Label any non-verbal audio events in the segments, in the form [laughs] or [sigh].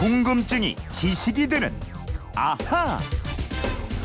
궁금증이 지식이 되는 아하.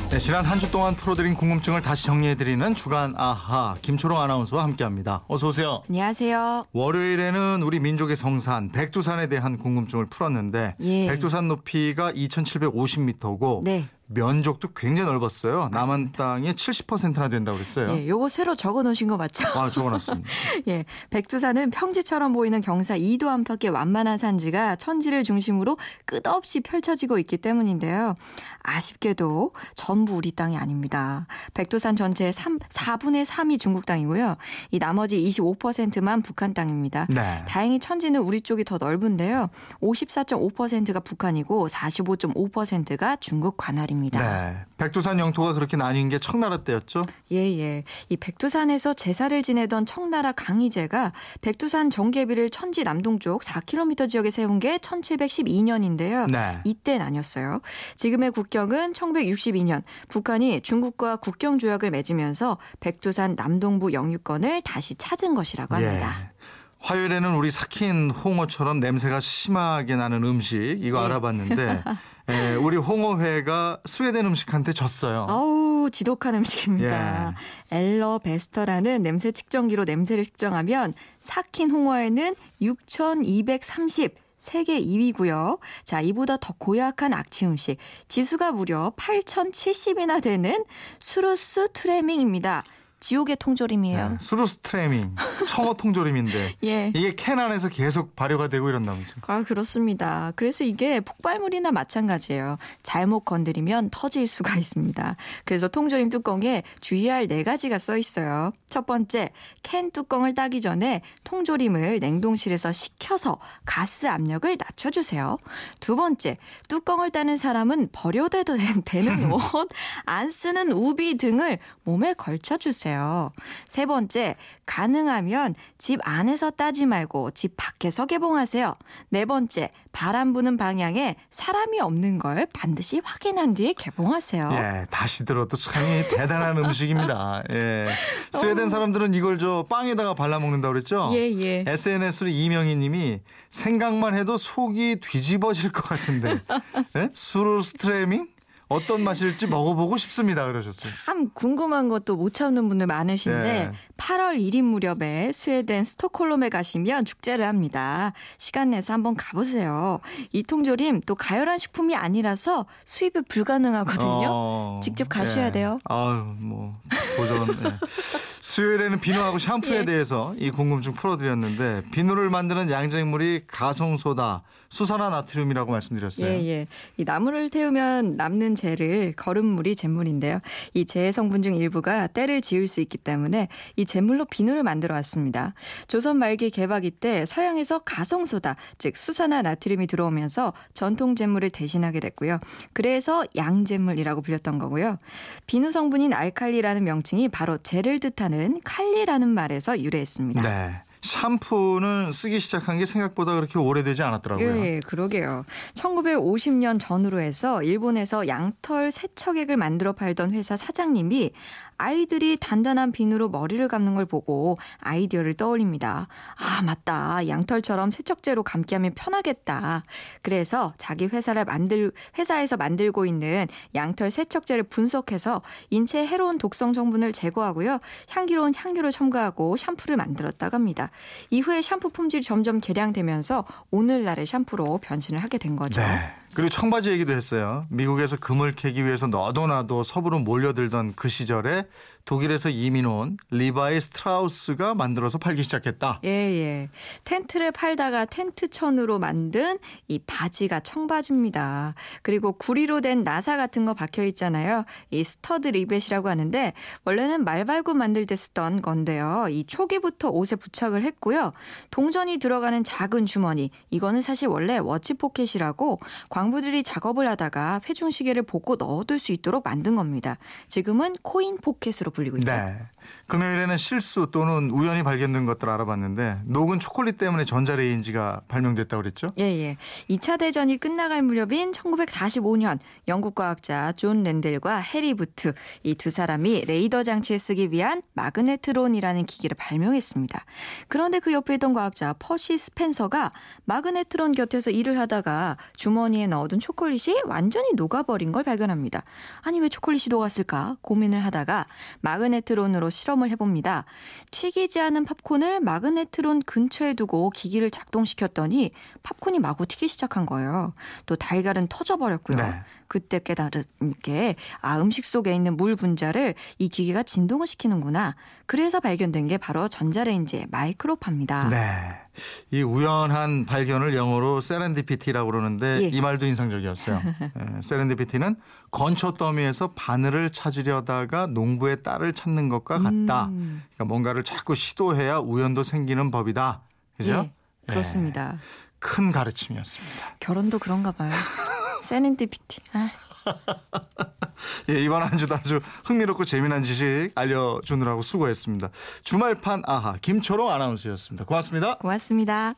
네, 지난 한 주 동안 풀어드린 궁금증을 다시 정리해드리는 주간 아하 김초롱 아나운서와 함께합니다. 어서 오세요. 안녕하세요. 월요일에는 우리 민족의 성산 백두산에 대한 궁금증을 풀었는데 예. 백두산 높이가 2,750m고 네. 면적도 굉장히 넓었어요. 남한 땅의 70%나 된다고 그랬어요. 예, 요거 새로 적어 놓으신 거 맞죠? 아, 적어 놨습니다. [laughs] 예. 백두산은 평지처럼 보이는 경사 2도 안팎의 완만한 산지가 천지를 중심으로 끝없이 펼쳐지고 있기 때문인데요. 아쉽게도 전부 우리 땅이 아닙니다. 백두산 전체의 3, 4분의 3이 중국 땅이고요. 이 나머지 25%만 북한 땅입니다. 네. 다행히 천지는 우리 쪽이 더 넓은데요. 54.5%가 북한이고 45.5%가 중국 관할입니다. 네. 백두산 영토가 그렇게 나뉜 게 청나라 때였죠? 예, 예. 이 백두산에서 제사를 지내던 청나라 강희제가 백두산 정계비를 천지 남동쪽 4km 지역에 세운 게 1712년인데요. 네. 이때 나뉘었어요. 지금의 국경은 1962년 북한이 중국과 국경 조약을 맺으면서 백두산 남동부 영유권을 다시 찾은 것이라고 합니다. 예. 화요일에는 우리 삭힌 홍어처럼 냄새가 심하게 나는 음식 이거 예. 알아봤는데 [laughs] 예, 우리 홍어회가 스웨덴 음식한테 졌어요. 아우 지독한 음식입니다. 엘러 베스터라는 냄새 측정기로 냄새를 측정하면 삭힌 홍어에는 6,230 세계 2위고요. 자, 이보다 더 고약한 악취 음식. 지수가 무려 8,070이나 되는 수루스 트레밍입니다. 지옥의 통조림이에요. 네, 수루스트레밍 청어 통조림인데 [laughs] 예. 이게 캔 안에서 계속 발효가 되고 이런다면서요. 아, 그렇습니다. 그래서 이게 폭발물이나 마찬가지예요. 잘못 건드리면 터질 수가 [laughs] 있습니다. 그래서 통조림 뚜껑에 주의할 네 가지가 써 있어요. 첫 번째, 캔 뚜껑을 따기 전에 통조림을 냉동실에서 식혀서 가스 압력을 낮춰주세요. 두 번째, 뚜껑을 따는 사람은 버려도 [laughs] 되는 옷, 안 쓰는 우비 등을 몸에 걸쳐주세요. 세 번째, 가능하면 집 안에서 따지 말고 집 밖에서 개봉하세요. 네 번째, 바람 부는 방향에 사람이 없는 걸 반드시 확인한 뒤에 개봉하세요. 예, 다시 들어도 참 대단한 음식입니다. 예. 스웨덴 사람들은 이걸 저 빵에다가 발라 먹는다고 그랬죠? 예, 예. SNS로 이명희 님이 생각만 해도 속이 뒤집어질 것 같은데. 예? 수루스트레밍? 어떤 맛일지 먹어보고 싶습니다. 그러셨어요. 참 궁금한 것도 못 참는 분들 많으신데 예. 8월 1일 무렵에 스웨덴 스톡홀름에 가시면 축제를 합니다. 시간 내서 한번 가보세요. 이 통조림 또 가열한 식품이 아니라서 수입이 불가능하거든요. 어, 직접 가셔야 예. 돼요. 아유, 뭐, 도전. 예. 수요일에는 비누하고 샴푸에 예. 대해서 이 궁금증 풀어드렸는데, 비누를 만드는 양쟁물이 가성소다, 수산화 나트륨이라고 말씀드렸어요. 예, 예. 이 나무를 태우면 남는 재를 거름물이 잿물인데요. 이재 성분 중 일부가 때를 지을 수 있기 때문에 이 잿물로 비누를 만들어 왔습니다. 조선 말기 개박이 때 서양에서 가성소다, 즉 수산화 나트륨이 들어오면서 전통 잿물을 대신하게 됐고요. 그래서 양잿물이라고 불렸던 거고요. 비누 성분인 알칼리라는 명칭이 바로 재를 뜻하는 칼리라는 말에서 유래했습니다. 네. 샴푸는 쓰기 시작한 게 생각보다 그렇게 오래되지 않았더라고요. 예, 그러게요. 1950년 전후로 해서 일본에서 양털 세척액을 만들어 팔던 회사 사장님이 아이들이 단단한 비누로 머리를 감는 걸 보고 아이디어를 떠올립니다. 아, 맞다. 양털처럼 세척제로 감게 하면 편하겠다. 그래서 자기 회사를 만들, 회사에서 만들고 있는 양털 세척제를 분석해서 인체에 해로운 독성 성분을 제거하고요. 향기로운 향료를 첨가하고 샴푸를 만들었다고 합니다. 이후에 샴푸 품질이 점점 개량되면서 오늘날의 샴푸로 변신을 하게 된 거죠. 네. 그리고 청바지 얘기도 했어요. 미국에서 금을 캐기 위해서 너도 나도 서부로 몰려들던 그 시절에 독일에서 이민 온 리바이 스트라우스가 만들어서 팔기 시작했다. 예, 예. 텐트를 팔다가 텐트천으로 만든 이 바지가 청바지입니다. 그리고 구리로 된 나사 같은 거 박혀 있잖아요. 이 스터드 리벳이라고 하는데 원래는 말발굽 만들 때 쓰던 건데요. 이 초기부터 옷에 부착을 했고요. 동전이 들어가는 작은 주머니. 이거는 사실 원래 watch pocket이라고 광부들이 작업을 하다가 회중시계를 보고 넣어둘 수 있도록 만든 겁니다. 지금은 코인 포켓으로 불리고 있죠. 네. 금요일에는 실수 또는 우연히 발견된 것들 알아봤는데 녹은 초콜릿 때문에 전자레인지가 발명됐다고 그랬죠? 예, 예. 2차 대전이 끝나갈 무렵인 1945년 영국 과학자 존 랜델과 해리 부트 이 두 사람이 레이더 장치에 쓰기 위한 마그네트론이라는 기기를 발명했습니다. 그런데 그 옆에 있던 과학자 퍼시 스펜서가 마그네트론 곁에서 일을 하다가 주머니에 넣어둔 초콜릿이 완전히 녹아버린 걸 발견합니다. 아니 왜 초콜릿이 녹았을까 고민을 하다가 마그네트론으로 실험을 해봅니다. 튀기지 않은 팝콘을 마그네트론 근처에 두고 기기를 작동시켰더니 팝콘이 마구 튀기 시작한 거예요. 또 달걀은 터져버렸고요. 네. 그때 깨달은 게 아, 음식 속에 있는 물 분자를 이 기계가 진동을 시키는구나. 그래서 발견된 게 바로 전자레인지의 마이크로파입니다. 네. 이 우연한 발견을 영어로 세렌디피티라고 그러는데 예. 이 말도 인상적이었어요. [laughs] 예, 세렌디피티는 건초 더미에서 바늘을 찾으려다가 농부의 딸을 찾는 것과 같다. 음, 그러니까 뭔가를 자꾸 시도해야 우연도 생기는 법이다. 그죠? 예, 그렇습니다. 큰 가르침이었습니다. 결혼도 그런가 봐요. [laughs] 세렌디피티. 아. [laughs] 예, 이번 한 주도 아주 흥미롭고 재미난 지식 알려주느라고 수고했습니다. 주말판 아하 김초롱 아나운서였습니다. 고맙습니다. 고맙습니다.